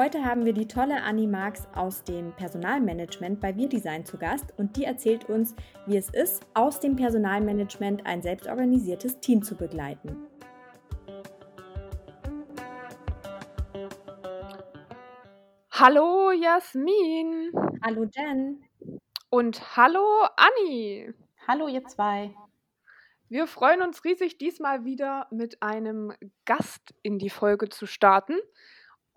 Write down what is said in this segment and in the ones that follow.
Heute haben wir die tolle Annie Marx aus dem Personalmanagement bei Wir Design zu Gast und die erzählt uns, wie es ist, aus dem Personalmanagement ein selbstorganisiertes Team zu begleiten. Hallo Jasmin. Hallo Jen. Und hallo Anni. Hallo ihr zwei. Wir freuen uns riesig, diesmal wieder mit einem Gast in die Folge zu starten.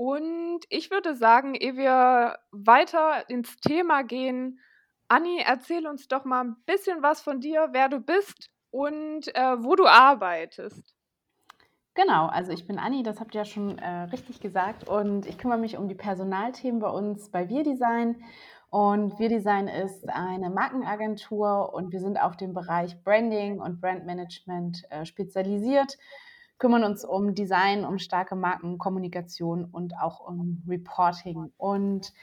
Und ich würde sagen, ehe wir weiter ins Thema gehen, Anni, erzähl uns doch mal ein bisschen was von dir, wer du bist und äh, wo du arbeitest. Genau, also ich bin Anni, das habt ihr ja schon äh, richtig gesagt und ich kümmere mich um die Personalthemen bei uns bei Wir Design. Und Wir Design ist eine Markenagentur und wir sind auf dem Bereich Branding und Brandmanagement äh, spezialisiert kümmern uns um Design, um starke Markenkommunikation und auch um Reporting. Und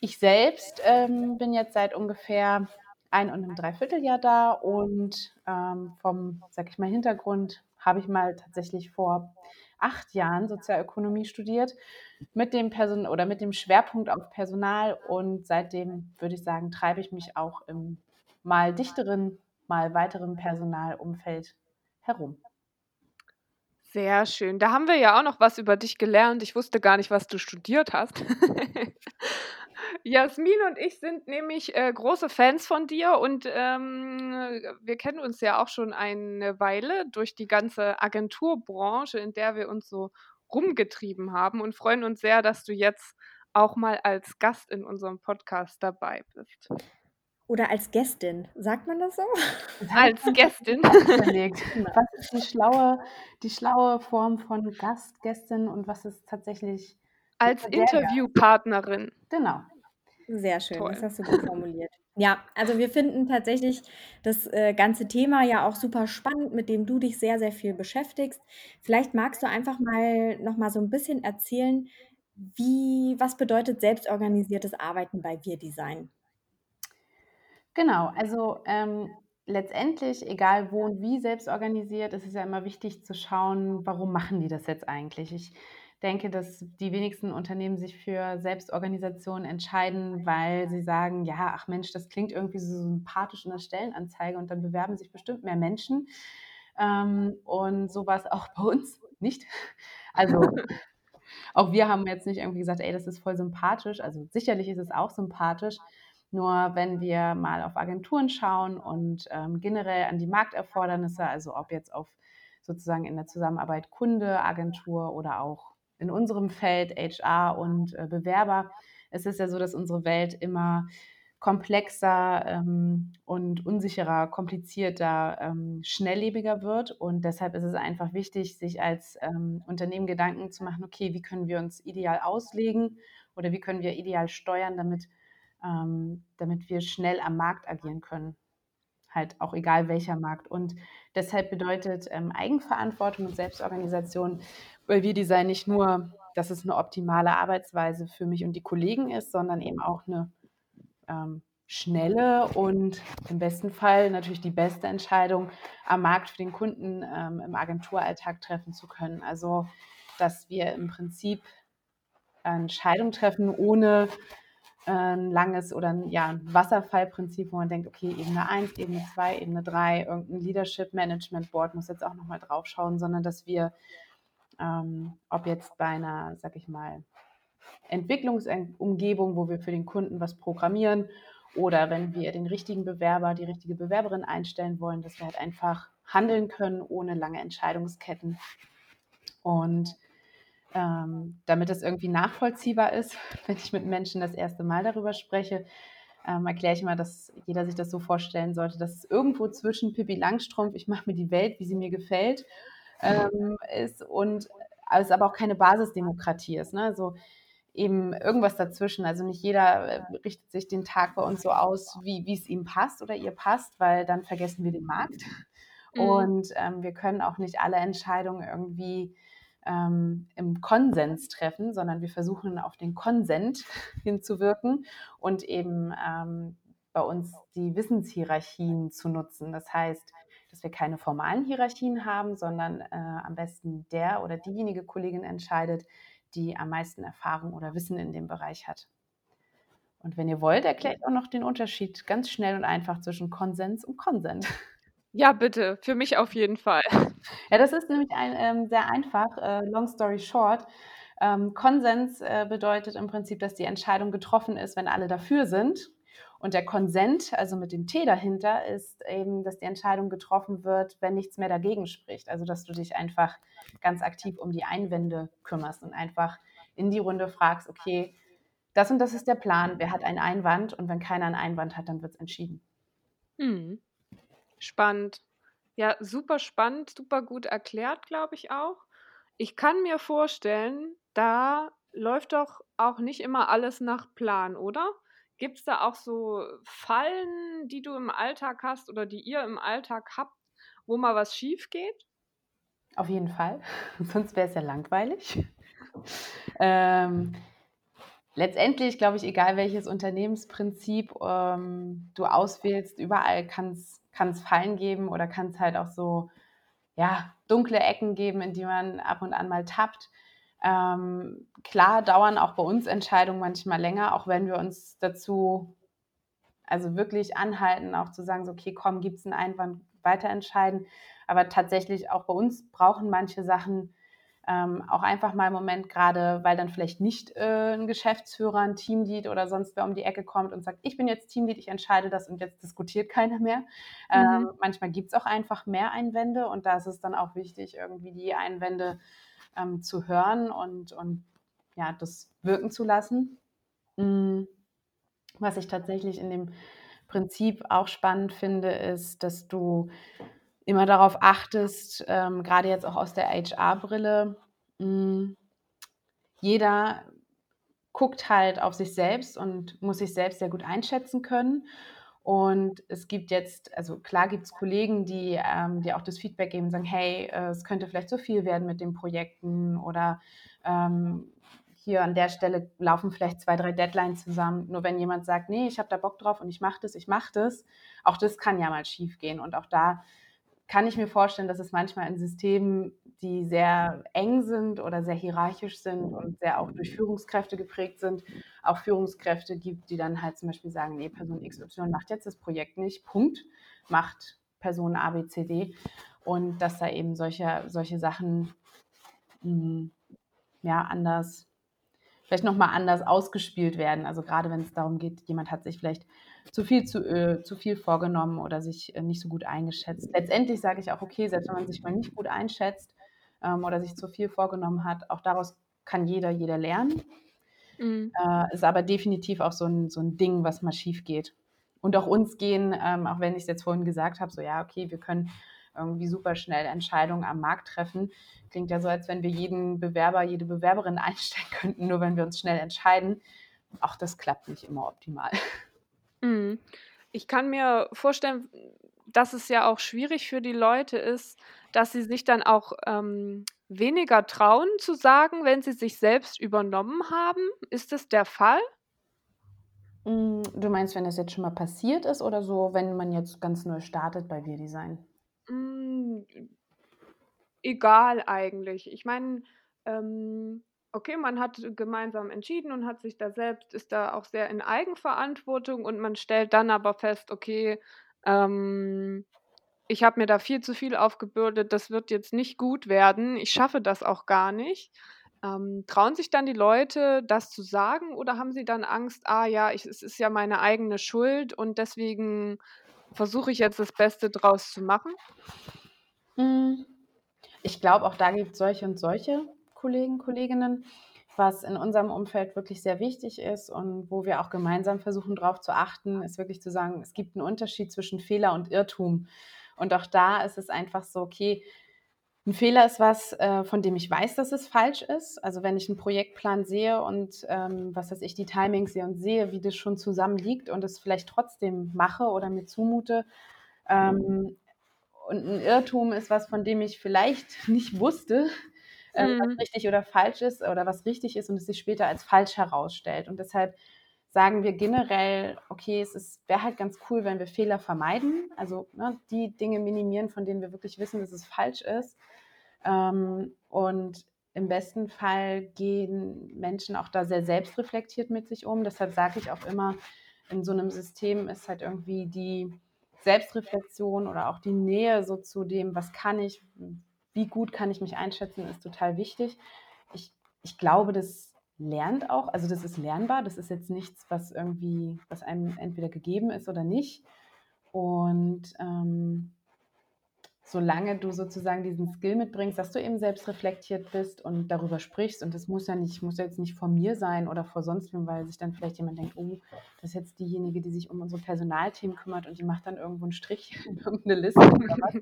ich selbst ähm, bin jetzt seit ungefähr ein und einem Dreivierteljahr da und ähm, vom, sag ich mal, Hintergrund habe ich mal tatsächlich vor acht Jahren Sozialökonomie studiert mit dem Person oder mit dem Schwerpunkt auf Personal und seitdem würde ich sagen, treibe ich mich auch im mal dichteren, mal weiteren Personalumfeld herum. Sehr schön. Da haben wir ja auch noch was über dich gelernt. Ich wusste gar nicht, was du studiert hast. Jasmin und ich sind nämlich äh, große Fans von dir und ähm, wir kennen uns ja auch schon eine Weile durch die ganze Agenturbranche, in der wir uns so rumgetrieben haben und freuen uns sehr, dass du jetzt auch mal als Gast in unserem Podcast dabei bist. Oder als Gästin, sagt man das so? Als Gästin. Genau. Was ist die schlaue, die schlaue Form von Gast, Gästin und was ist tatsächlich als Interviewpartnerin? Genau. Sehr schön, Toll. das hast du gut formuliert. Ja, also wir finden tatsächlich das äh, ganze Thema ja auch super spannend, mit dem du dich sehr, sehr viel beschäftigst. Vielleicht magst du einfach mal noch mal so ein bisschen erzählen, wie, was bedeutet selbstorganisiertes Arbeiten bei Wir Design? Genau, also ähm, letztendlich, egal wo und wie selbst organisiert, ist es ja immer wichtig zu schauen, warum machen die das jetzt eigentlich? Ich denke, dass die wenigsten Unternehmen sich für Selbstorganisation entscheiden, weil sie sagen, ja, ach Mensch, das klingt irgendwie so sympathisch in der Stellenanzeige und dann bewerben sich bestimmt mehr Menschen. Ähm, und so war es auch bei uns nicht. Also auch wir haben jetzt nicht irgendwie gesagt, ey, das ist voll sympathisch. Also sicherlich ist es auch sympathisch, nur wenn wir mal auf Agenturen schauen und ähm, generell an die Markterfordernisse, also ob jetzt auf sozusagen in der Zusammenarbeit Kunde, Agentur oder auch in unserem Feld HR und äh, Bewerber, es ist ja so, dass unsere Welt immer komplexer ähm, und unsicherer, komplizierter, ähm, schnelllebiger wird. Und deshalb ist es einfach wichtig, sich als ähm, Unternehmen Gedanken zu machen, okay, wie können wir uns ideal auslegen oder wie können wir ideal steuern, damit ähm, damit wir schnell am Markt agieren können. Halt auch egal welcher Markt. Und deshalb bedeutet ähm, Eigenverantwortung und Selbstorganisation weil wir Design nicht nur, dass es eine optimale Arbeitsweise für mich und die Kollegen ist, sondern eben auch eine ähm, schnelle und im besten Fall natürlich die beste Entscheidung am Markt für den Kunden ähm, im Agenturalltag treffen zu können. Also, dass wir im Prinzip Entscheidungen treffen, ohne ein langes oder ein, ja, ein Wasserfallprinzip, wo man denkt, okay, Ebene 1, Ebene 2, Ebene 3, irgendein Leadership Management Board muss jetzt auch nochmal drauf schauen, sondern dass wir, ähm, ob jetzt bei einer, sag ich mal, Entwicklungsumgebung, wo wir für den Kunden was programmieren oder wenn wir den richtigen Bewerber, die richtige Bewerberin einstellen wollen, dass wir halt einfach handeln können ohne lange Entscheidungsketten. Und ähm, damit es irgendwie nachvollziehbar ist, wenn ich mit Menschen das erste Mal darüber spreche, ähm, erkläre ich mal, dass jeder sich das so vorstellen sollte, dass es irgendwo zwischen Pippi Langstrumpf, ich mache mir die Welt, wie sie mir gefällt, ähm, ist und es aber auch keine Basisdemokratie ist. Ne? Also eben irgendwas dazwischen. Also nicht jeder äh, richtet sich den Tag bei uns so aus, wie, wie es ihm passt oder ihr passt, weil dann vergessen wir den Markt. Mhm. Und ähm, wir können auch nicht alle Entscheidungen irgendwie ähm, im Konsens treffen, sondern wir versuchen auf den Konsent hinzuwirken und eben ähm, bei uns die Wissenshierarchien zu nutzen. Das heißt, dass wir keine formalen Hierarchien haben, sondern äh, am besten der oder diejenige Kollegin entscheidet, die am meisten Erfahrung oder Wissen in dem Bereich hat. Und wenn ihr wollt, erkläre ich auch noch den Unterschied ganz schnell und einfach zwischen Konsens und Konsent. Ja, bitte, für mich auf jeden Fall. Ja, das ist nämlich ein, ähm, sehr einfach, äh, long story short. Ähm, Konsens äh, bedeutet im Prinzip, dass die Entscheidung getroffen ist, wenn alle dafür sind. Und der Konsent, also mit dem T dahinter, ist eben, dass die Entscheidung getroffen wird, wenn nichts mehr dagegen spricht. Also dass du dich einfach ganz aktiv um die Einwände kümmerst und einfach in die Runde fragst, okay, das und das ist der Plan, wer hat einen Einwand und wenn keiner einen Einwand hat, dann wird es entschieden. Hm. Spannend. Ja, super spannend, super gut erklärt, glaube ich auch. Ich kann mir vorstellen, da läuft doch auch nicht immer alles nach Plan, oder? Gibt es da auch so Fallen, die du im Alltag hast oder die ihr im Alltag habt, wo mal was schief geht? Auf jeden Fall, sonst wäre es ja langweilig. ähm, letztendlich, glaube ich, egal welches Unternehmensprinzip ähm, du auswählst, überall kann es Fallen geben oder kann es halt auch so ja, dunkle Ecken geben, in die man ab und an mal tappt. Ähm, klar dauern auch bei uns Entscheidungen manchmal länger, auch wenn wir uns dazu also wirklich anhalten, auch zu sagen, so, okay, komm, gibt es einen Einwand, weiter entscheiden. Aber tatsächlich auch bei uns brauchen manche Sachen ähm, auch einfach mal im Moment gerade, weil dann vielleicht nicht äh, ein Geschäftsführer, ein Teamlead oder sonst wer um die Ecke kommt und sagt, ich bin jetzt Teamlead, ich entscheide das und jetzt diskutiert keiner mehr. Ähm, mhm. Ähm, manchmal gibt es auch einfach mehr Einwände und da ist es dann auch wichtig, irgendwie die Einwände ähm, zu hören und, und ja, das wirken zu lassen. Mhm. Was ich tatsächlich in dem Prinzip auch spannend finde, ist, dass du immer darauf achtest, ähm, gerade jetzt auch aus der HR-Brille, hm, jeder guckt halt auf sich selbst und muss sich selbst sehr gut einschätzen können. Und es gibt jetzt, also klar gibt es Kollegen, die, ähm, die auch das Feedback geben, sagen, hey, äh, es könnte vielleicht zu viel werden mit den Projekten oder ähm, hier an der Stelle laufen vielleicht zwei, drei Deadlines zusammen. Nur wenn jemand sagt, nee, ich habe da Bock drauf und ich mache das, ich mache das, auch das kann ja mal schief gehen. Und auch da kann ich mir vorstellen, dass es manchmal in Systemen, die sehr eng sind oder sehr hierarchisch sind und sehr auch durch Führungskräfte geprägt sind, auch Führungskräfte gibt, die dann halt zum Beispiel sagen, nee, Person XY macht jetzt das Projekt nicht, Punkt, macht Person A, B, C, D. Und dass da eben solche, solche Sachen mh, hm, ja, anders, vielleicht nochmal anders ausgespielt werden. Also gerade wenn es darum geht, jemand hat sich vielleicht zu viel, zu, äh, zu viel vorgenommen oder sich äh, nicht so gut eingeschätzt. Letztendlich sage ich auch, okay, selbst wenn man sich mal nicht gut einschätzt ähm, oder sich zu viel vorgenommen hat, auch daraus kann jeder, jeder lernen. Mhm. Äh, ist aber definitiv auch so ein, so ein Ding, was mal schief geht. Und auch uns gehen, ähm, auch wenn ich es jetzt vorhin gesagt habe, so ja, okay, wir können irgendwie super schnell Entscheidungen am Markt treffen. Klingt ja so, als wenn wir jeden Bewerber, jede Bewerberin einstellen könnten, nur wenn wir uns schnell entscheiden. Auch das klappt nicht immer optimal. Mhm. Ich kann mir vorstellen, dass es ja auch schwierig für die Leute ist, dass sie sich dann auch ähm, weniger trauen zu sagen, wenn sie sich selbst übernommen haben. Ist das der Fall? Hm, du meinst, wenn das jetzt schon mal passiert ist oder so, wenn man jetzt ganz neu startet bei Wir Design? Hm, egal eigentlich. Ich meine, ähm, okay, man hat gemeinsam entschieden und hat sich da selbst, ist da auch sehr in Eigenverantwortung und man stellt dann aber fest, okay, ähm, ich habe mir da viel zu viel aufgebürdet, das wird jetzt nicht gut werden, ich schaffe das auch gar nicht. Ähm, trauen sich dann die Leute, das zu sagen oder haben sie dann Angst, ah ja, ich, es ist ja meine eigene Schuld und deswegen versuche ich jetzt das Beste draus zu machen? Hm. Ich glaube, auch da gibt es solche und solche. Kollegen, Kolleginnen, was in unserem Umfeld wirklich sehr wichtig ist und wo wir auch gemeinsam versuchen, darauf zu achten, ist wirklich zu sagen, es gibt einen Unterschied zwischen Fehler und Irrtum. Und auch da ist es einfach so, okay, ein Fehler ist was, äh, von dem ich weiß, dass es falsch ist. Also wenn ich einen Projektplan sehe und ähm, was weiß ich, die Timings sehe und sehe, wie das schon zusammenliegt und es vielleicht trotzdem mache oder mir zumute. Ähm, und ein Irrtum ist was, von dem ich vielleicht nicht wusste, äh, mhm. was richtig oder falsch ist oder was richtig ist und es sich später als falsch herausstellt. Und deshalb sagen wir generell, okay, es wäre halt ganz cool, wenn wir Fehler vermeiden, also ne, die Dinge minimieren, von denen wir wirklich wissen, dass es falsch ist. Ähm, und im besten Fall gehen Menschen auch da sehr selbstreflektiert mit sich um. Deshalb sage ich auch immer, in so einem System ist halt irgendwie die Selbstreflexion oder auch die Nähe so zu dem, was kann ich, wie gut kann ich mich einschätzen, ist total wichtig. Ich, ich glaube, das lernt auch, also das ist lernbar, das ist jetzt nichts, was irgendwie, was einem entweder gegeben ist oder nicht. Und ähm, solange du sozusagen diesen Skill mitbringst, dass du eben selbst reflektiert bist und darüber sprichst. Und das muss ja nicht, muss jetzt nicht vor mir sein oder vor sonst wem, weil sich dann vielleicht jemand denkt, oh, das ist jetzt diejenige, die sich um unsere Personalthemen kümmert und die macht dann irgendwo einen Strich in irgendeine Liste oder was.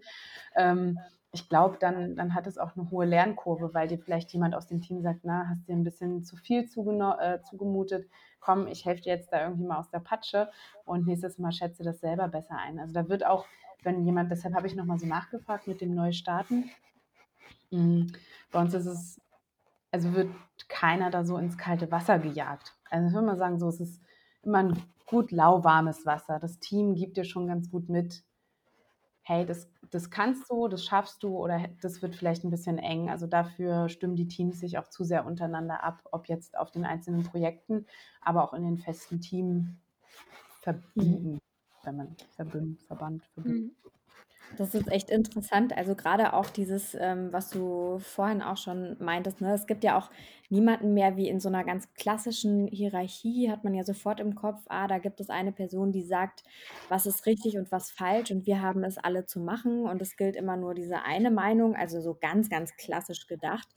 ähm, ich glaube, dann, dann hat es auch eine hohe Lernkurve, weil dir vielleicht jemand aus dem Team sagt, na, hast dir ein bisschen zu viel äh, zugemutet, komm, ich helfe dir jetzt da irgendwie mal aus der Patsche und nächstes Mal schätze das selber besser ein. Also da wird auch wenn jemand, deshalb habe ich nochmal so nachgefragt mit dem Neustarten. Mhm. Bei uns ist es, also wird keiner da so ins kalte Wasser gejagt. Also ich würde mal sagen, so es ist immer ein gut lauwarmes Wasser. Das Team gibt dir schon ganz gut mit, hey, das, das kannst du, das schaffst du oder das wird vielleicht ein bisschen eng. Also dafür stimmen die Teams sich auch zu sehr untereinander ab, ob jetzt auf den einzelnen Projekten, aber auch in den festen Team verbinden. Mhm wenn man verbündet, verbannt, verbündet. Mhm. Das ist echt interessant. Also gerade auch dieses, ähm, was du vorhin auch schon meintest, ne? Es gibt ja auch niemanden mehr wie in so einer ganz klassischen Hierarchie, hat man ja sofort im Kopf, ah, da gibt es eine Person, die sagt, was ist richtig und was falsch und wir haben es alle zu machen und es gilt immer nur diese eine Meinung, also so ganz, ganz klassisch gedacht.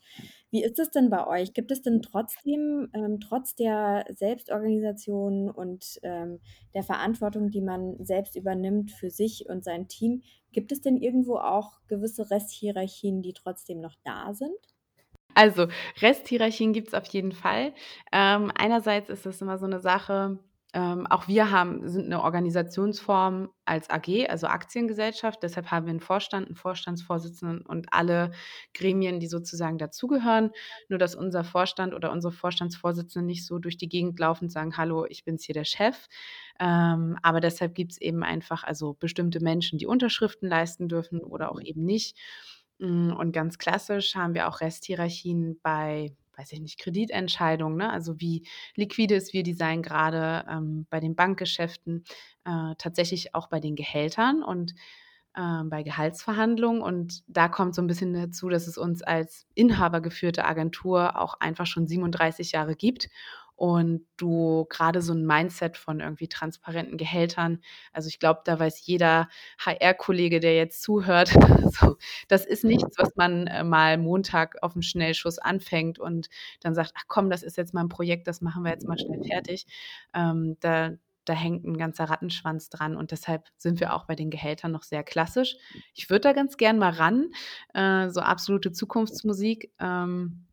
Wie ist es denn bei euch? Gibt es denn trotzdem, ähm, trotz der Selbstorganisation und ähm, der Verantwortung, die man selbst übernimmt für sich und sein Team, Gibt es denn irgendwo auch gewisse Resthierarchien, die trotzdem noch da sind? Also Resthierarchien gibt es auf jeden Fall. Ähm, einerseits ist es immer so eine Sache, ähm, auch wir haben, sind eine Organisationsform als AG, also Aktiengesellschaft. Deshalb haben wir einen Vorstand, einen Vorstandsvorsitzenden und alle Gremien, die sozusagen dazugehören. Nur, dass unser Vorstand oder unsere Vorstandsvorsitzenden nicht so durch die Gegend laufen und sagen, hallo, ich bin's hier der Chef. Ähm, aber deshalb gibt es eben einfach also bestimmte Menschen, die Unterschriften leisten dürfen oder auch eben nicht. Mm, und ganz klassisch haben wir auch Resthierarchien bei weiß ich nicht, Kreditentscheidungen, ne? also wie liquide ist wir Design gerade ähm, bei den Bankgeschäften, äh, tatsächlich auch bei den Gehältern und äh, bei Gehaltsverhandlungen. Und da kommt so ein bisschen dazu, dass es uns als inhabergeführte Agentur auch einfach schon 37 Jahre gibt und du gerade so ein Mindset von irgendwie transparenten Gehältern, also ich glaube, da weiß jeder HR-Kollege, der jetzt zuhört, so, das ist nichts, was man äh, mal Montag auf dem Schnellschuss anfängt und dann sagt, ach komm, das ist jetzt mal ein Projekt, das machen wir jetzt mal schnell fertig. Ähm, da, da hängt ein ganzer Rattenschwanz dran und deshalb sind wir auch bei den Gehältern noch sehr klassisch. Ich würde da ganz gern mal ran, äh, so absolute Zukunftsmusik. Ähm,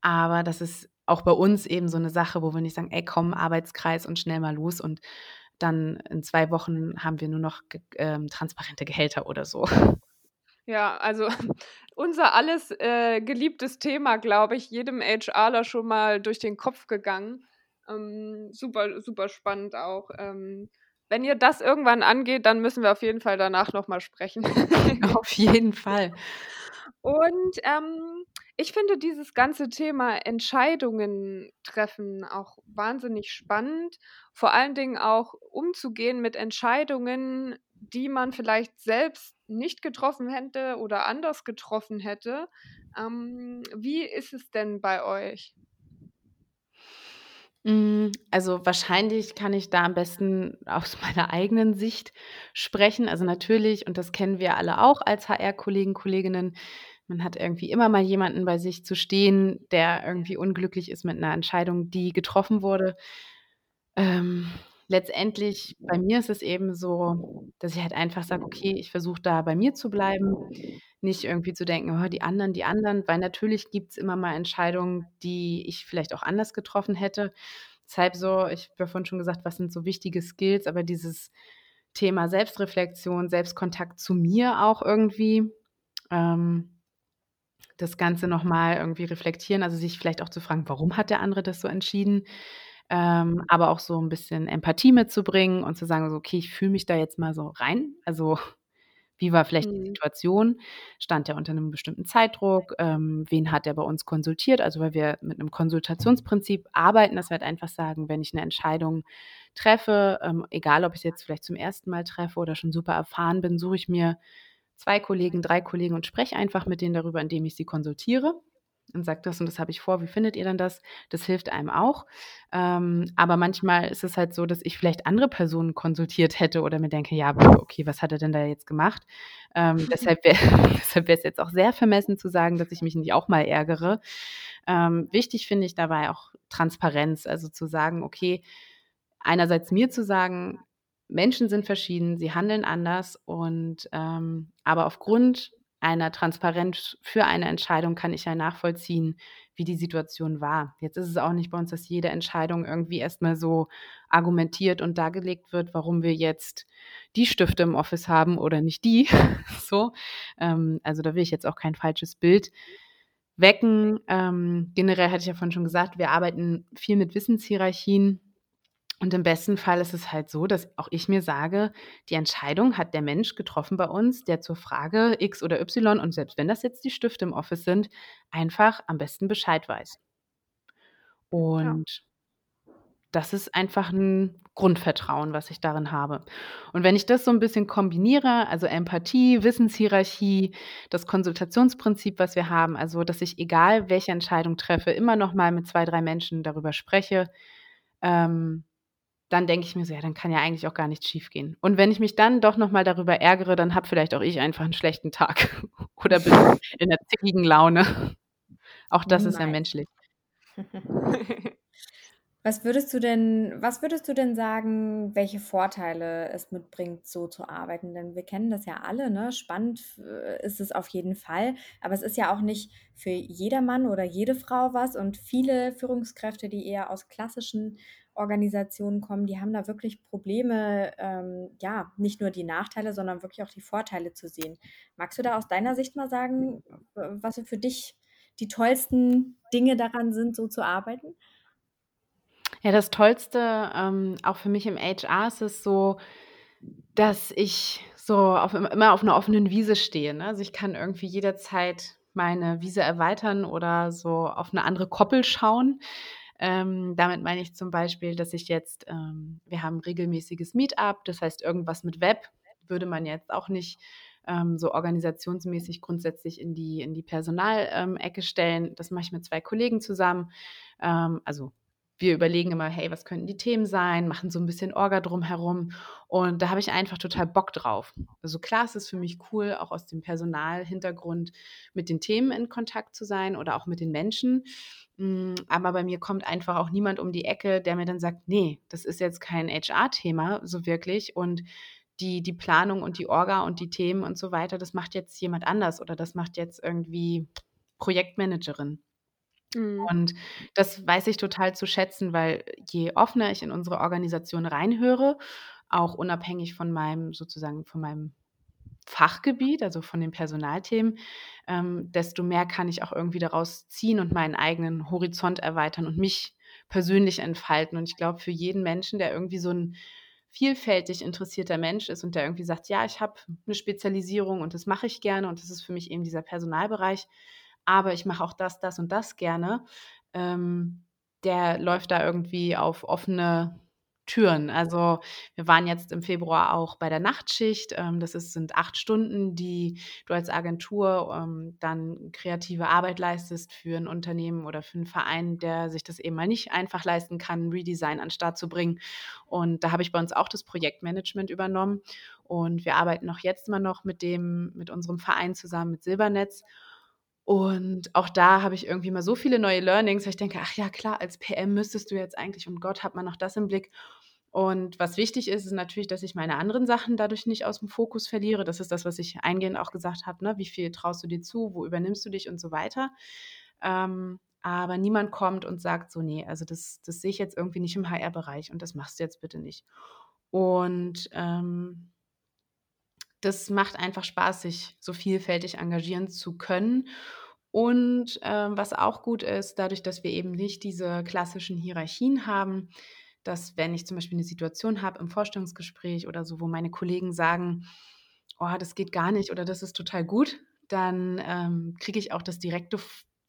aber das ist auch bei uns eben so eine Sache, wo wir nicht sagen, ey, komm, Arbeitskreis und schnell mal los und dann in zwei Wochen haben wir nur noch ähm, transparente Gehälter oder so. Ja, also unser alles äh, geliebtes Thema, glaube ich, jedem HRler schon mal durch den Kopf gegangen. Ähm, super, super spannend auch. Ähm, wenn ihr das irgendwann angeht, dann müssen wir auf jeden Fall danach nochmal sprechen. auf jeden Fall. Und ähm, ich finde dieses ganze Thema Entscheidungen treffen auch wahnsinnig spannend. Vor allen Dingen auch umzugehen mit Entscheidungen, die man vielleicht selbst nicht getroffen hätte oder anders getroffen hätte. Ähm, wie ist es denn bei euch? Hm, also wahrscheinlich kann ich da am besten aus meiner eigenen Sicht sprechen. Also natürlich, und das kennen wir alle auch als HR-Kollegen, Kolleginnen, man hat irgendwie immer mal jemanden bei sich zu stehen, der irgendwie unglücklich ist mit einer Entscheidung, die getroffen wurde. Ähm, letztendlich, bei mir ist es eben so, dass ich halt einfach sage, okay, ich versuche da bei mir zu bleiben, nicht irgendwie zu denken, oh, die anderen, die anderen, weil natürlich gibt es immer mal Entscheidungen, die ich vielleicht auch anders getroffen hätte. Deshalb so, ich habe ja vorhin schon gesagt, was sind so wichtige Skills, aber dieses Thema Selbstreflexion, Selbstkontakt zu mir auch irgendwie, ähm, das Ganze nochmal irgendwie reflektieren, also sich vielleicht auch zu fragen, warum hat der andere das so entschieden? Ähm, aber auch so ein bisschen Empathie mitzubringen und zu sagen, so, okay, ich fühle mich da jetzt mal so rein. Also Wie war vielleicht die mhm. Situation? Stand er unter einem bestimmten Zeitdruck? Ähm, wen hat er bei uns konsultiert? Also weil wir mit einem Konsultationsprinzip arbeiten, dass wir halt einfach sagen, wenn ich eine Entscheidung treffe, ähm, egal ob ich es jetzt vielleicht zum ersten Mal treffe oder schon super erfahren bin, suche ich mir zwei Kollegen, drei Kollegen und spreche einfach mit denen darüber, indem ich sie konsultiere und sage das und das habe ich vor, wie findet ihr denn das? Das hilft einem auch. Ähm, aber manchmal ist es halt so, dass ich vielleicht andere Personen konsultiert hätte oder mir denke, ja, okay, was hat er denn da jetzt gemacht? Ähm, deshalb wäre es jetzt auch sehr vermessen zu sagen, dass ich mich nicht auch mal ärgere. Ähm, wichtig finde ich dabei auch Transparenz, also zu sagen, okay, einerseits mir zu sagen, Menschen sind verschieden, sie handeln anders und ähm, aber aufgrund einer Transparenz für eine Entscheidung kann ich ja nachvollziehen, wie die Situation war. Jetzt ist es auch nicht bei uns, dass jede Entscheidung irgendwie erstmal so argumentiert und dargelegt wird, warum wir jetzt die Stifte im Office haben oder nicht die. so, ähm, also da will ich jetzt auch kein falsches Bild wecken. Ähm, generell hatte ich ja vorhin schon gesagt, wir arbeiten viel mit Wissenshierarchien und im besten Fall ist es halt so, dass auch ich mir sage, die Entscheidung hat der Mensch getroffen bei uns, der zur Frage X oder Y und selbst wenn das jetzt die Stifte im Office sind, einfach am besten Bescheid weiß. Und ja. das ist einfach ein Grundvertrauen, was ich darin habe. Und wenn ich das so ein bisschen kombiniere, also Empathie, Wissenshierarchie, das Konsultationsprinzip, was wir haben, also dass ich egal welche Entscheidung treffe, immer noch mal mit zwei, drei Menschen darüber spreche, ähm, dann denke ich mir so, ja, dann kann ja eigentlich auch gar nichts schiefgehen. Und wenn ich mich dann doch nochmal darüber ärgere, dann habe vielleicht auch ich einfach einen schlechten Tag oder bin in einer zickigen Laune. Auch das Nein. ist ja menschlich. Was würdest du denn, was würdest du denn sagen, welche Vorteile es mitbringt, so zu arbeiten? Denn wir kennen das ja alle, ne? Spannend äh, ist es auf jeden Fall, aber es ist ja auch nicht für jedermann oder jede Frau was und viele Führungskräfte, die eher aus klassischen Organisationen kommen, die haben da wirklich Probleme, ähm, ja, nicht nur die Nachteile, sondern wirklich auch die Vorteile zu sehen. Magst du da aus deiner Sicht mal sagen, was für dich die tollsten Dinge daran sind, so zu arbeiten? Ja, das Tollste, ähm, auch für mich im HR ist es so, dass ich so auf, immer auf einer offenen Wiese stehe. Ne? Also ich kann irgendwie jederzeit meine Wiese erweitern oder so auf eine andere Koppel schauen. Ähm, damit meine ich zum Beispiel, dass ich jetzt, ähm, wir haben regelmäßiges Meetup, das heißt irgendwas mit Web würde man jetzt auch nicht ähm, so organisationsmäßig grundsätzlich in die, in die Personalecke ähm, stellen. Das mache ich mit zwei Kollegen zusammen. Ähm, also wir überlegen immer, hey, was könnten die Themen sein, machen so ein bisschen Orga drumherum. Und da habe ich einfach total Bock drauf. Also klar, es ist für mich cool, auch aus dem Personalhintergrund mit den Themen in Kontakt zu sein oder auch mit den Menschen. Hm, aber bei mir kommt einfach auch niemand um die Ecke, der mir dann sagt, nee, das ist jetzt kein HR-Thema so wirklich und die, die Planung und die Orga und die Themen und so weiter, das macht jetzt jemand anders oder das macht jetzt irgendwie Projektmanagerin. Mhm. Und das weiß ich total zu schätzen, weil je offener ich in unsere Organisation reinhöre, auch unabhängig von meinem sozusagen von meinem Fachgebiet, also von den Personalthemen, ähm, desto mehr kann ich auch irgendwie daraus ziehen und meinen eigenen Horizont erweitern und mich persönlich entfalten. Und ich glaube, für jeden Menschen, der irgendwie so ein vielfältig interessierter Mensch ist und der irgendwie sagt, ja, ich habe eine Spezialisierung und das mache ich gerne und das ist für mich eben dieser Personalbereich, aber ich mache auch das, das und das gerne, ähm, der läuft da irgendwie auf offene Türen. Also wir waren jetzt im Februar auch bei der Nachtschicht. Ähm, das ist, sind acht Stunden, die du als Agentur ähm, dann kreative Arbeit leistest für ein Unternehmen oder für einen Verein, der sich das eben mal nicht einfach leisten kann, Redesign an den Start zu bringen. Und da habe ich bei uns auch das Projektmanagement übernommen. Und wir arbeiten auch jetzt mal noch mit dem, mit unserem Verein zusammen mit Silbernetz. Und auch da habe ich irgendwie mal so viele neue Learnings, weil ich denke, ach ja, klar, als PM müsstest du jetzt eigentlich, und Gott hat man noch das im Blick. Und was wichtig ist, ist natürlich, dass ich meine anderen Sachen dadurch nicht aus dem Fokus verliere. Das ist das, was ich eingehend auch gesagt habe, ne? wie viel traust du dir zu, wo übernimmst du dich und so weiter. Ähm, aber niemand kommt und sagt so, nee, also das, das sehe ich jetzt irgendwie nicht im HR-Bereich und das machst du jetzt bitte nicht. Und ähm, das macht einfach Spaß, sich so vielfältig engagieren zu können. Und ähm, was auch gut ist, dadurch, dass wir eben nicht diese klassischen Hierarchien haben, dass wenn ich zum Beispiel eine Situation habe im Vorstellungsgespräch oder so, wo meine Kollegen sagen, oh, das geht gar nicht oder das ist total gut, dann ähm, kriege ich auch das direkte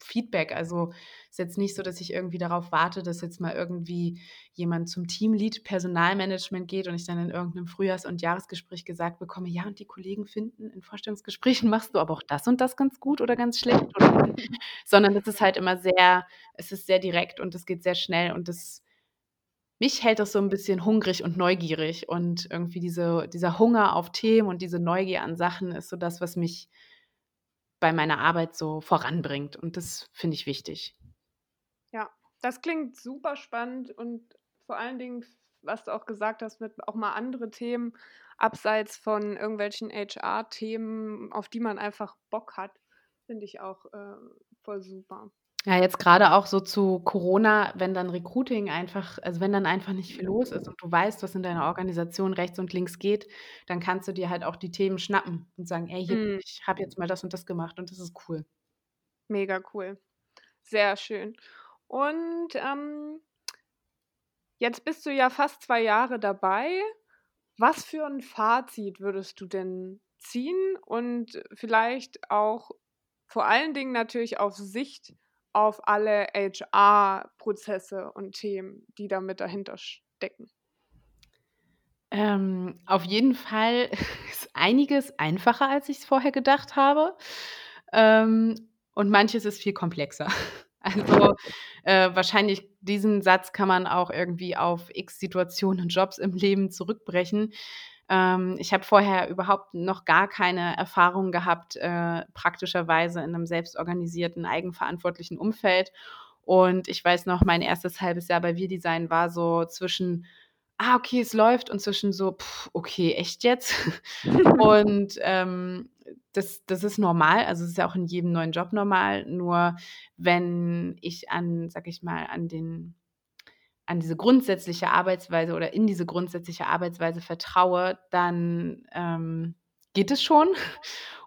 Feedback. Also ist jetzt nicht so, dass ich irgendwie darauf warte, dass jetzt mal irgendwie jemand zum Teamlead Personalmanagement geht und ich dann in irgendeinem Frühjahrs- und Jahresgespräch gesagt bekomme, ja, und die Kollegen finden, in Vorstellungsgesprächen machst du aber auch das und das ganz gut oder ganz schlecht. Oder, sondern es ist halt immer sehr, es ist sehr direkt und es geht sehr schnell und das mich hält das so ein bisschen hungrig und neugierig und irgendwie diese, dieser Hunger auf Themen und diese Neugier an Sachen ist so das, was mich bei meiner Arbeit so voranbringt. Und das finde ich wichtig. Ja, das klingt super spannend und vor allen Dingen, was du auch gesagt hast, mit auch mal andere Themen abseits von irgendwelchen HR-Themen, auf die man einfach Bock hat, finde ich auch äh, voll super. Ja, jetzt gerade auch so zu Corona, wenn dann Recruiting einfach also, wenn dann einfach nicht viel los ist und du weißt, was in deiner Organisation rechts und links geht, dann kannst du dir halt auch die Themen schnappen und sagen: „Ey, hier Mhm. ich habe jetzt mal das und das gemacht und das ist cool.“ Mega cool. Sehr schön. Und, ähm jetzt bist du ja fast zwei Jahre dabei. Was für ein Fazit würdest du denn ziehen und vielleicht auch vor allen Dingen natürlich auf Sicht auf alle HR-Prozesse und Themen, die damit dahinter stecken? Ähm, auf jeden Fall ist einiges einfacher, als ich es vorher gedacht habe. Ähm, und manches ist viel komplexer. Also äh, wahrscheinlich diesen Satz kann man auch irgendwie auf x Situationen und Jobs im Leben zurückbrechen. Ähm, ich habe vorher überhaupt noch gar keine Erfahrung gehabt, äh, praktischerweise in einem selbstorganisierten, eigenverantwortlichen Umfeld. Und ich weiß noch, mein erstes halbes Jahr bei Wir Design war so zwischen, ah, okay, es läuft und zwischen so, pff, okay, echt jetzt? und ähm, das, das ist normal, also es ist ja auch in jedem neuen Job normal, nur wenn ich an, sag ich mal, an den an diese grundsätzliche Arbeitsweise oder in diese grundsätzliche Arbeitsweise vertraue, dann ähm, geht es schon.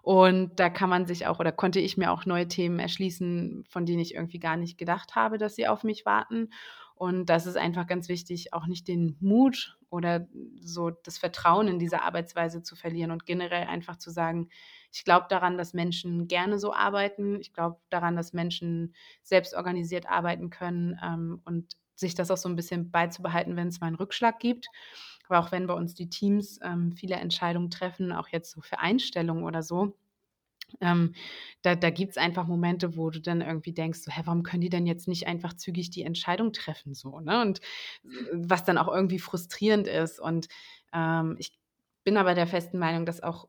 Und da kann man sich auch oder konnte ich mir auch neue Themen erschließen, von denen ich irgendwie gar nicht gedacht habe, dass sie auf mich warten. Und das ist einfach ganz wichtig, auch nicht den Mut oder so das Vertrauen in diese Arbeitsweise zu verlieren und generell einfach zu sagen, ich glaube daran, dass Menschen gerne so arbeiten. Ich glaube daran, dass Menschen selbst organisiert arbeiten können ähm, und sich das auch so ein bisschen beizubehalten, wenn es mal einen Rückschlag gibt. Aber auch wenn bei uns die Teams ähm, viele Entscheidungen treffen, auch jetzt so für Einstellungen oder so, ähm, da da gibt es einfach Momente, wo du dann irgendwie denkst, so, hä, warum können die denn jetzt nicht einfach zügig die Entscheidung treffen? So, ne? Und was dann auch irgendwie frustrierend ist. Und ähm, ich bin aber der festen Meinung, dass auch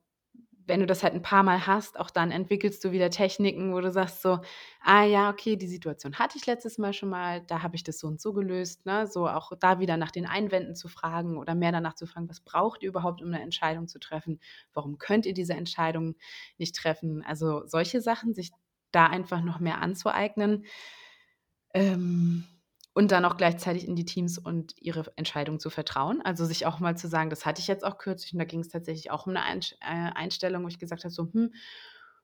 wenn du das halt ein paar Mal hast, auch dann entwickelst du wieder Techniken, wo du sagst so, ah ja, okay, die Situation hatte ich letztes Mal schon mal, da habe ich das so und so gelöst, ne? So auch da wieder nach den Einwänden zu fragen oder mehr danach zu fragen, was braucht ihr überhaupt, um eine Entscheidung zu treffen? Warum könnt ihr diese Entscheidung nicht treffen? Also solche Sachen, sich da einfach noch mehr anzueignen. Ähm, und dann auch gleichzeitig in die Teams und ihre Entscheidung zu vertrauen. Also sich auch mal zu sagen, das hatte ich jetzt auch kürzlich und da ging es tatsächlich auch um eine äh, Einstellung, wo ich gesagt habe, so, hm,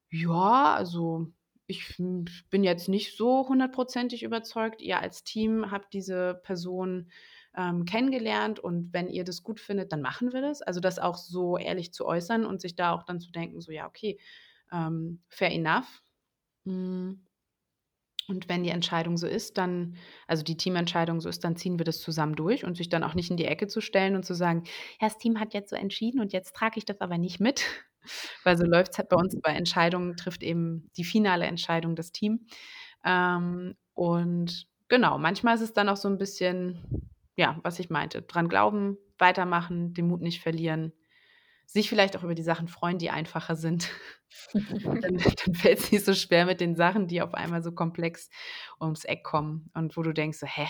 ja, also ich bin jetzt nicht so hundertprozentig überzeugt. Ihr als Team habt diese Person ähm, kennengelernt und wenn ihr das gut findet, dann machen wir das. Also das auch so ehrlich zu äußern und sich da auch dann zu denken, so ja, okay, ähm, fair enough. Hm. Und wenn die Entscheidung so ist, dann, also die Teamentscheidung so ist, dann ziehen wir das zusammen durch und sich dann auch nicht in die Ecke zu stellen und zu sagen, ja, das Team hat jetzt so entschieden und jetzt trage ich das aber nicht mit. Weil so läuft es halt bei uns bei Entscheidungen, trifft eben die finale Entscheidung das Team. Ähm, und genau, manchmal ist es dann auch so ein bisschen, ja, was ich meinte, dran glauben, weitermachen, den Mut nicht verlieren, sich vielleicht auch über die Sachen freuen, die einfacher sind. dann, dann fällt es nicht so schwer mit den Sachen, die auf einmal so komplex ums Eck kommen und wo du denkst, so, hä,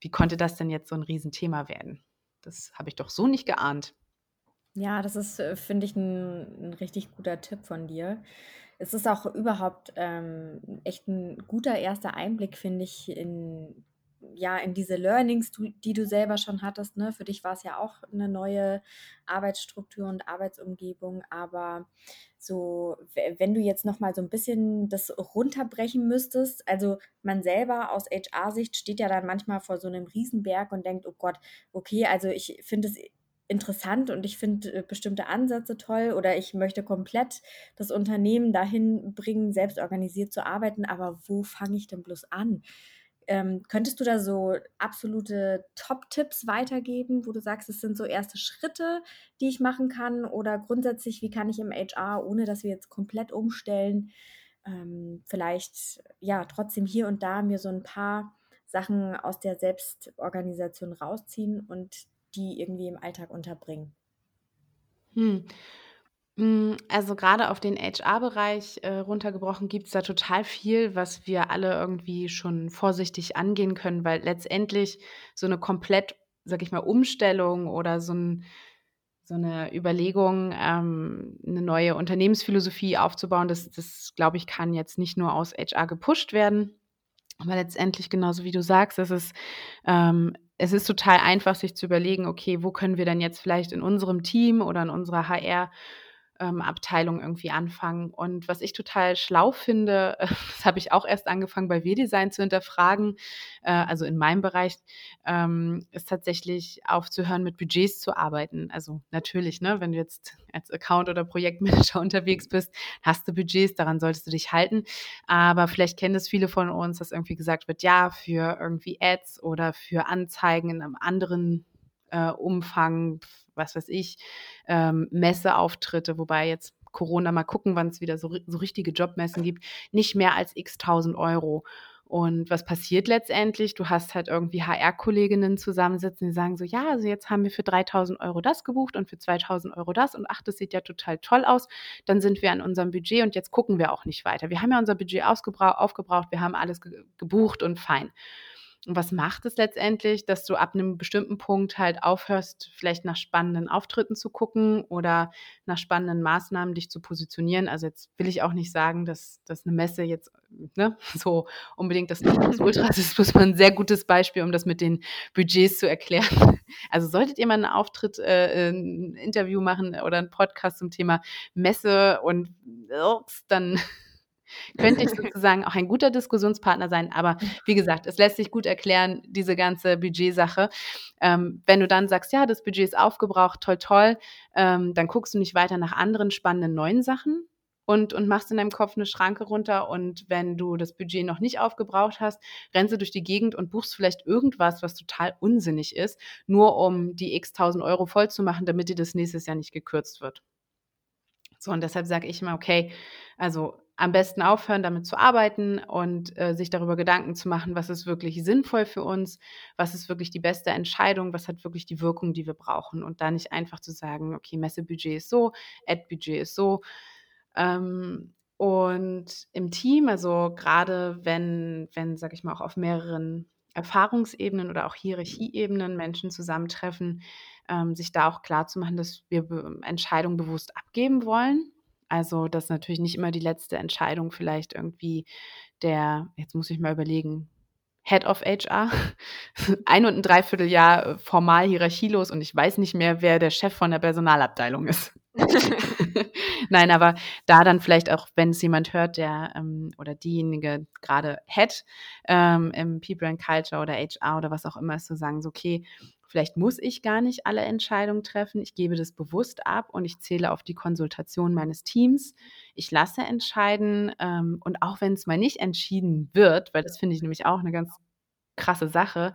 wie konnte das denn jetzt so ein Riesenthema werden? Das habe ich doch so nicht geahnt. Ja, das ist, äh, finde ich, ein, ein richtig guter Tipp von dir. Es ist auch überhaupt ähm, echt ein guter erster Einblick, finde ich, in ja, in diese Learnings, die du selber schon hattest, ne? Für dich war es ja auch eine neue Arbeitsstruktur und Arbeitsumgebung, aber so, wenn du jetzt noch mal so ein bisschen das runterbrechen müsstest, also man selber aus HR-Sicht steht ja dann manchmal vor so einem Riesenberg und denkt, oh Gott, okay, also ich finde es interessant und ich finde äh, bestimmte Ansätze toll oder ich möchte komplett das Unternehmen dahin bringen, selbst organisiert zu arbeiten, aber wo fange ich denn bloß an? Ähm, könntest du da so absolute Top-Tipps weitergeben, wo du sagst, es sind so erste Schritte, die ich machen kann? Oder grundsätzlich, wie kann ich im HR, ohne dass wir jetzt komplett umstellen, ähm, vielleicht ja trotzdem hier und da mir so ein paar Sachen aus der Selbstorganisation rausziehen und die irgendwie im Alltag unterbringen? Hm. Hm, also gerade auf den HR-Bereich äh, runtergebrochen gibt es da total viel, was wir alle irgendwie schon vorsichtig angehen können, weil letztendlich so eine komplett, sag ich mal, Umstellung oder so, ein, so eine Überlegung, ähm, eine neue Unternehmensphilosophie aufzubauen, das, das glaube ich, kann jetzt nicht nur aus HR gepusht werden. Aber letztendlich, genauso wie du sagst, es ist ähm, es ist total einfach, sich zu überlegen, okay, wo können wir denn jetzt vielleicht in unserem Team oder in unserer HR ähm, Abteilung irgendwie anfangen. Und was ich total schlau finde, das habe ich auch erst angefangen bei W-Design zu hinterfragen, äh, also in meinem Bereich, ähm, ist tatsächlich aufzuhören, mit Budgets zu arbeiten. Also natürlich, ne, wenn du jetzt als Account- oder Projektmanager unterwegs bist, hast du Budgets, daran solltest du dich halten. Aber vielleicht kennen es viele von uns, dass irgendwie gesagt wird, ja, für irgendwie Ads oder für Anzeigen in einem anderen äh, Umfang, was weiß ich, ähm, Messeauftritte, wobei jetzt Corona mal gucken, wann es wieder so, so richtige Jobmessen gibt, nicht mehr als x tausend Euro. Und was passiert letztendlich? Du hast halt irgendwie HR-Kolleginnen zusammensitzen, die sagen so, ja, also jetzt haben wir für 3000 Euro das gebucht und für 2000 Euro das und ach, das sieht ja total toll aus. Dann sind wir an unserem Budget und jetzt gucken wir auch nicht weiter. Wir haben ja unser Budget aufgebraucht, wir haben alles ge gebucht und fein. Und was macht es letztendlich, dass du ab einem bestimmten Punkt halt aufhörst, vielleicht nach spannenden Auftritten zu gucken oder nach spannenden Maßnahmen dich zu positionieren? Also jetzt will ich auch nicht sagen, dass, dass eine Messe jetzt ne, so unbedingt das Ultras ist, bloß mal ein sehr gutes Beispiel, um das mit den Budgets zu erklären. Also solltet ihr mal einen Auftritt, äh, ein Interview machen oder einen Podcast zum Thema Messe und dann könnte ich sozusagen auch ein guter Diskussionspartner sein. Aber wie gesagt, es lässt sich gut erklären, diese ganze Budgetsache. Ähm, wenn du dann sagst, ja, das Budget ist aufgebraucht, toll, toll, ähm, dann guckst du nicht weiter nach anderen spannenden neuen Sachen, und, und machst in deinem Kopf eine Schranke runter. Und wenn du das Budget noch nicht aufgebraucht hast, rennst du durch die Gegend und buchst vielleicht irgendwas, was total unsinnig ist, nur um die x tausend Euro voll zu machen, damit dir das nächstes Jahr nicht gekürzt wird. So, und deshalb sage ich immer, okay, also am besten aufhören, damit zu arbeiten und äh, sich darüber Gedanken zu machen, was ist wirklich sinnvoll für uns, was ist wirklich die beste Entscheidung, was hat wirklich die Wirkung, die wir brauchen. Und da nicht einfach zu sagen, okay, Messebudget ist so, Ad-Budget ist so. Ähm, und im Team, also gerade wenn, wenn, sag ich mal, auch auf mehreren Erfahrungsebenen oder auch Hierarchieebenen Menschen zusammentreffen, ähm, sich da auch klar zu machen, dass wir Be Entscheidungen bewusst abgeben wollen also, das ist natürlich nicht immer die letzte Entscheidung vielleicht irgendwie der jetzt muss ich mal überlegen, Head of HR, ein und ein Dreivierteljahr äh, formal hierarchielos und ich weiß nicht mehr, wer der Chef von der Personalabteilung ist. Nein, aber da dann vielleicht auch, wenn es jemand hört, der ähm, oder diejenige gerade Head ähm, im People and Culture oder HR oder was auch immer ist, zu sagen, so, okay, Vielleicht muss ich gar nicht alle Entscheidungen treffen. Ich gebe das bewusst ab und ich zähle auf die Konsultation meines Teams. Ich lasse entscheiden ähm, und auch wenn es mal nicht entschieden wird, weil das finde ich nämlich auch eine ganz krasse Sache,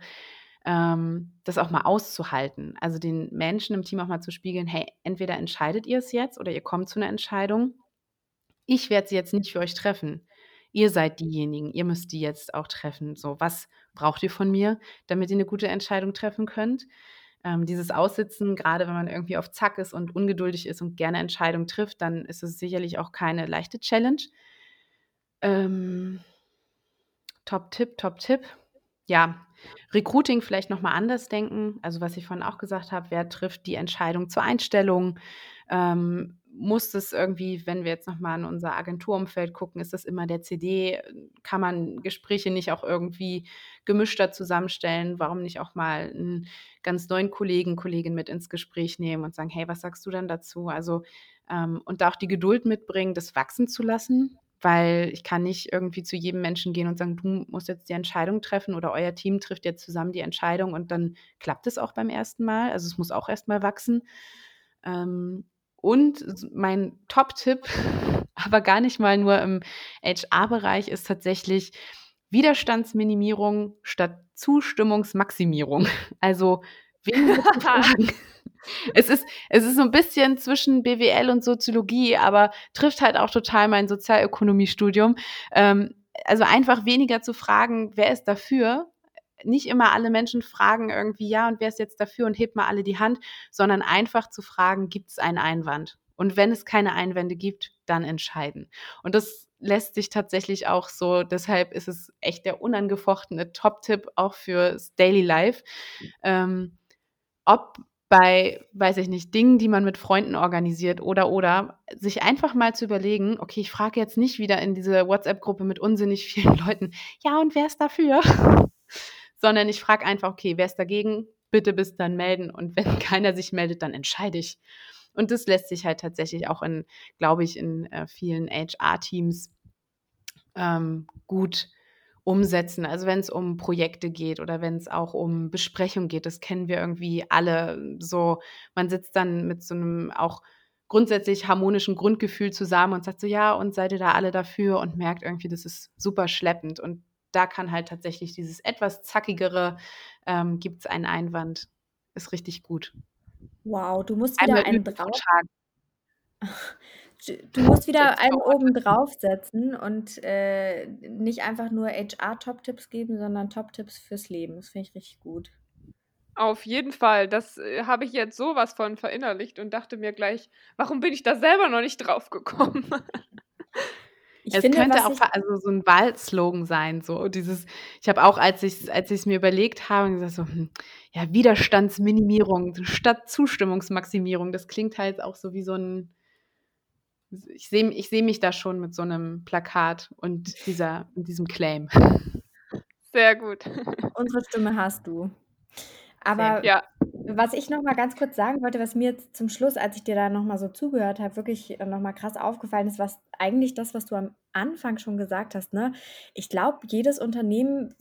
ähm, das auch mal auszuhalten. Also den Menschen im Team auch mal zu spiegeln, hey, entweder entscheidet ihr es jetzt oder ihr kommt zu einer Entscheidung. Ich werde sie jetzt nicht für euch treffen. Ihr seid diejenigen, ihr müsst die jetzt auch treffen. So, was braucht ihr von mir, damit ihr eine gute Entscheidung treffen könnt. Ähm, dieses Aussitzen, gerade wenn man irgendwie auf Zack ist und ungeduldig ist und gerne Entscheidungen trifft, dann ist es sicherlich auch keine leichte Challenge. Ähm, Top-Tipp, Top-Tipp. Ja, Recruiting vielleicht nochmal anders denken. Also was ich vorhin auch gesagt habe, wer trifft die Entscheidung zur Einstellung? Ähm, muss es irgendwie, wenn wir jetzt nochmal in unser Agenturumfeld gucken, ist das immer der CD? Kann man Gespräche nicht auch irgendwie gemischter zusammenstellen? Warum nicht auch mal einen ganz neuen Kollegen, Kollegin mit ins Gespräch nehmen und sagen, hey, was sagst du denn dazu? Also, ähm, und da auch die Geduld mitbringen, das wachsen zu lassen, weil ich kann nicht irgendwie zu jedem Menschen gehen und sagen, du musst jetzt die Entscheidung treffen oder euer Team trifft jetzt zusammen die Entscheidung und dann klappt es auch beim ersten Mal. Also es muss auch erstmal wachsen. Ähm, und mein Top-Tipp, aber gar nicht mal nur im HR-Bereich, ist tatsächlich Widerstandsminimierung statt Zustimmungsmaximierung. Also weniger Fragen. Es ist, es ist so ein bisschen zwischen BWL und Soziologie, aber trifft halt auch total mein Sozialökonomiestudium. Ähm, also einfach weniger zu fragen, wer ist dafür? Nicht immer alle Menschen fragen irgendwie, ja, und wer ist jetzt dafür und hebt mal alle die Hand, sondern einfach zu fragen, gibt es einen Einwand? Und wenn es keine Einwände gibt, dann entscheiden. Und das lässt sich tatsächlich auch so, deshalb ist es echt der unangefochtene Top-Tipp auch fürs Daily Life. Ähm, ob bei, weiß ich nicht, Dingen, die man mit Freunden organisiert oder oder, sich einfach mal zu überlegen, okay, ich frage jetzt nicht wieder in diese WhatsApp-Gruppe mit unsinnig vielen Leuten, ja, und wer ist dafür? Sondern ich frage einfach, okay, wer ist dagegen? Bitte bis dann melden. Und wenn keiner sich meldet, dann entscheide ich. Und das lässt sich halt tatsächlich auch in, glaube ich, in äh, vielen HR-Teams ähm, gut umsetzen. Also wenn es um Projekte geht oder wenn es auch um Besprechungen geht, das kennen wir irgendwie alle. So, man sitzt dann mit so einem auch grundsätzlich harmonischen Grundgefühl zusammen und sagt so, ja, und seid ihr da alle dafür und merkt irgendwie, das ist super schleppend. Und da kann halt tatsächlich dieses etwas zackigere, ähm, gibt es einen Einwand, ist richtig gut. Wow, du musst wieder einen drauf. Du musst wieder einen oben draufsetzen und äh, nicht einfach nur HR-Top-Tipps geben, sondern Top-Tipps fürs Leben. Das finde ich richtig gut. Auf jeden Fall. Das äh, habe ich jetzt sowas von verinnerlicht und dachte mir gleich, warum bin ich da selber noch nicht drauf gekommen? Ich es finde, könnte auch also so ein Wahlslogan sein, so dieses, ich habe auch, als ich als es mir überlegt habe, gesagt so, hm, ja, Widerstandsminimierung statt Zustimmungsmaximierung, das klingt halt auch so wie so ein, ich sehe ich seh mich da schon mit so einem Plakat und dieser, diesem Claim. Sehr gut. Unsere Stimme hast du. Aber ja. was ich noch mal ganz kurz sagen wollte, was mir jetzt zum Schluss, als ich dir da noch mal so zugehört habe, wirklich noch mal krass aufgefallen ist, was eigentlich das, was du am Anfang schon gesagt hast, ne? Ich glaube, jedes Unternehmen,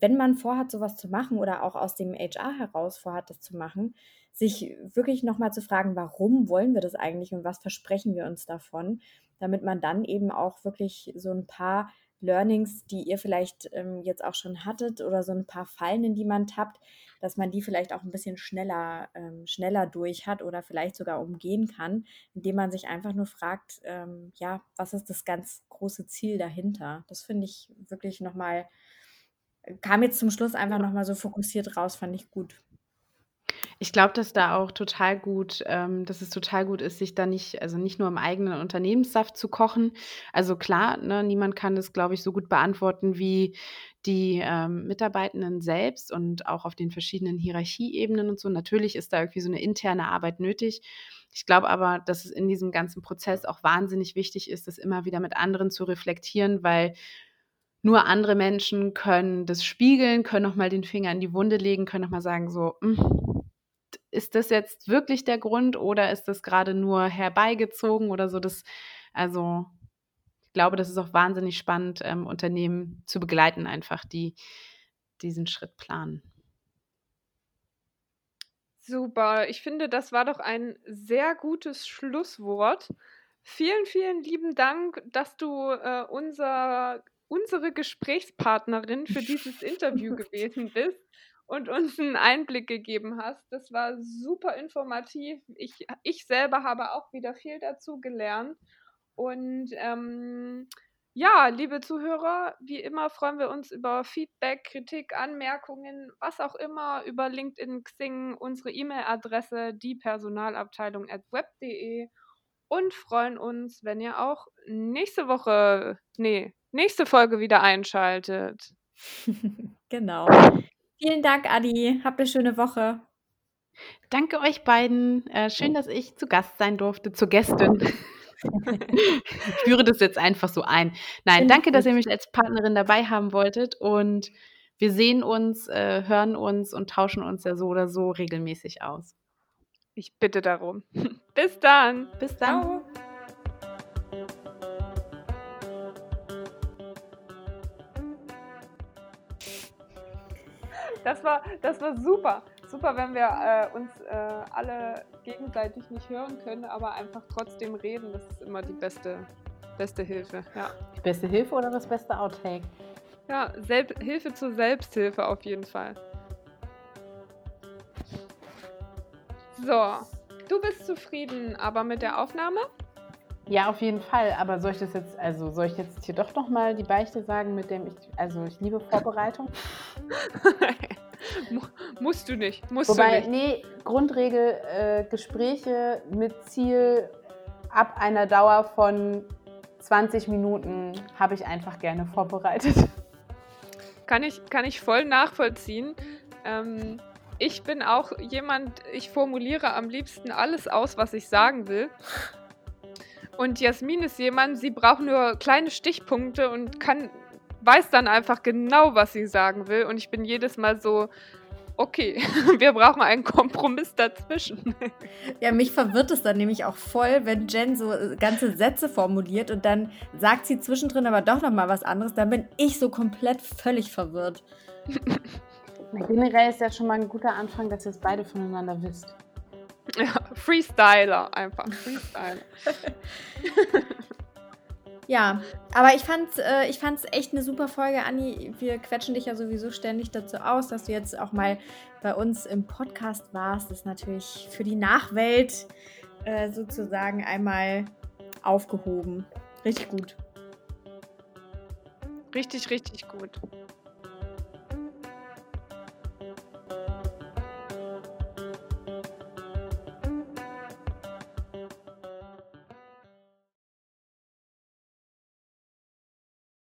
wenn man vorhat, sowas zu machen oder auch aus dem HR heraus vorhat, das zu machen, sich wirklich noch mal zu fragen, warum wollen wir das eigentlich und was versprechen wir uns davon, damit man dann eben auch wirklich so ein paar Learnings, die ihr vielleicht ähm, jetzt auch schon hattet oder so ein paar Fallen, in die man tappt, dass man die vielleicht auch ein bisschen schneller, ähm, schneller durch hat oder vielleicht sogar umgehen kann, indem man sich einfach nur fragt, ähm, ja, was ist das ganz große Ziel dahinter? Das finde ich wirklich nochmal, kam jetzt zum Schluss einfach nochmal so fokussiert raus, fand ich gut. Ich glaube, dass da auch total gut ähm, dass es total gut ist, sich da nicht also, nicht nur im eigenen Unternehmenssaft zu kochen. Also, klar, ne, niemand kann das, glaube ich, so gut beantworten wie die, ähm, Mitarbeitenden selbst und auch auf den verschiedenen Hierarchieebenen und so. Natürlich ist da irgendwie so eine interne Arbeit nötig. Ich glaube aber, dass es in diesem ganzen Prozess auch wahnsinnig wichtig ist, das immer wieder mit anderen zu reflektieren, weil nur andere Menschen können das spiegeln, können noch mal den Finger in die Wunde legen, können noch mal sagen so: „Hm, ist das jetzt wirklich der Grund oder ist das gerade nur herbeigezogen oder so? Das, also ich glaube, das ist auch wahnsinnig spannend, ähm, Unternehmen zu begleiten, einfach die diesen Schritt planen. Super. Ich finde, das war doch ein sehr gutes Schlusswort. Vielen, vielen lieben Dank, dass du äh, unser, unsere Gesprächspartnerin für dieses Interview gewesen bist und uns einen Einblick gegeben hast. Das war super informativ. Ich, ich selber habe auch wieder viel dazu gelernt. Und ähm, ja, liebe Zuhörer, wie immer freuen wir uns über Feedback, Kritik, Anmerkungen, was auch immer, über LinkedIn, Xing, unsere E-Mail-Adresse, diepersonalabteilung.web.de und freuen uns, wenn ihr auch nächste Woche, nee, nächste Folge wieder einschaltet. genau. Vielen Dank, Adi. Habt eine schöne Woche. Danke euch beiden. Äh, schön, dass ich zu Gast sein durfte, zur Gästin. ich führe das jetzt einfach so ein. Nein, danke, dass ihr mich als Partnerin dabei haben wolltet und wir sehen uns, äh, hören uns und tauschen uns ja so oder so regelmäßig aus. Ich bitte darum. Bis dann. Bis dann. Ciao. Das war, das war super. Super, wenn wir äh, uns äh, alle gegenseitig nicht hören können, aber einfach trotzdem reden. Das ist immer die beste, beste Hilfe. Ja. Die beste Hilfe oder das beste Outtake? Ja, Selb Hilfe zur Selbsthilfe auf jeden Fall. So, du bist zufrieden, aber mit der Aufnahme? Ja, auf jeden Fall. Aber soll ich das jetzt, also soll ich jetzt hier doch noch mal die Beichte sagen, mit dem ich, also ich liebe Vorbereitung? musst du nicht, musst Wobei, du nicht. nee, Grundregel, äh, Gespräche mit Ziel ab einer Dauer von 20 Minuten habe ich einfach gerne vorbereitet. Kann ich, kann ich voll nachvollziehen. Ähm, ich bin auch jemand, ich formuliere am liebsten alles aus, was ich sagen will. Und Jasmin ist jemand, sie braucht nur kleine Stichpunkte und kann, weiß dann einfach genau, was sie sagen will. Und ich bin jedes Mal so, okay, wir brauchen einen Kompromiss dazwischen. Ja, mich verwirrt es dann nämlich auch voll, wenn Jen so äh, ganze Sätze formuliert und dann sagt sie zwischendrin aber doch nochmal was anderes. Dann bin ich so komplett völlig verwirrt. Generell ist ja schon mal ein guter Anfang, dass ihr es beide voneinander wisst. Ja, Freestyler einfach. Freestyler. ja, aber ich fand's, äh, ich fand's echt eine super Folge, Anni. Wir quetschen dich ja sowieso ständig dazu aus, dass du jetzt auch mal bei uns im Podcast warst. Das ist natürlich für die Nachwelt äh, sozusagen einmal aufgehoben. Richtig gut. Richtig, richtig gut.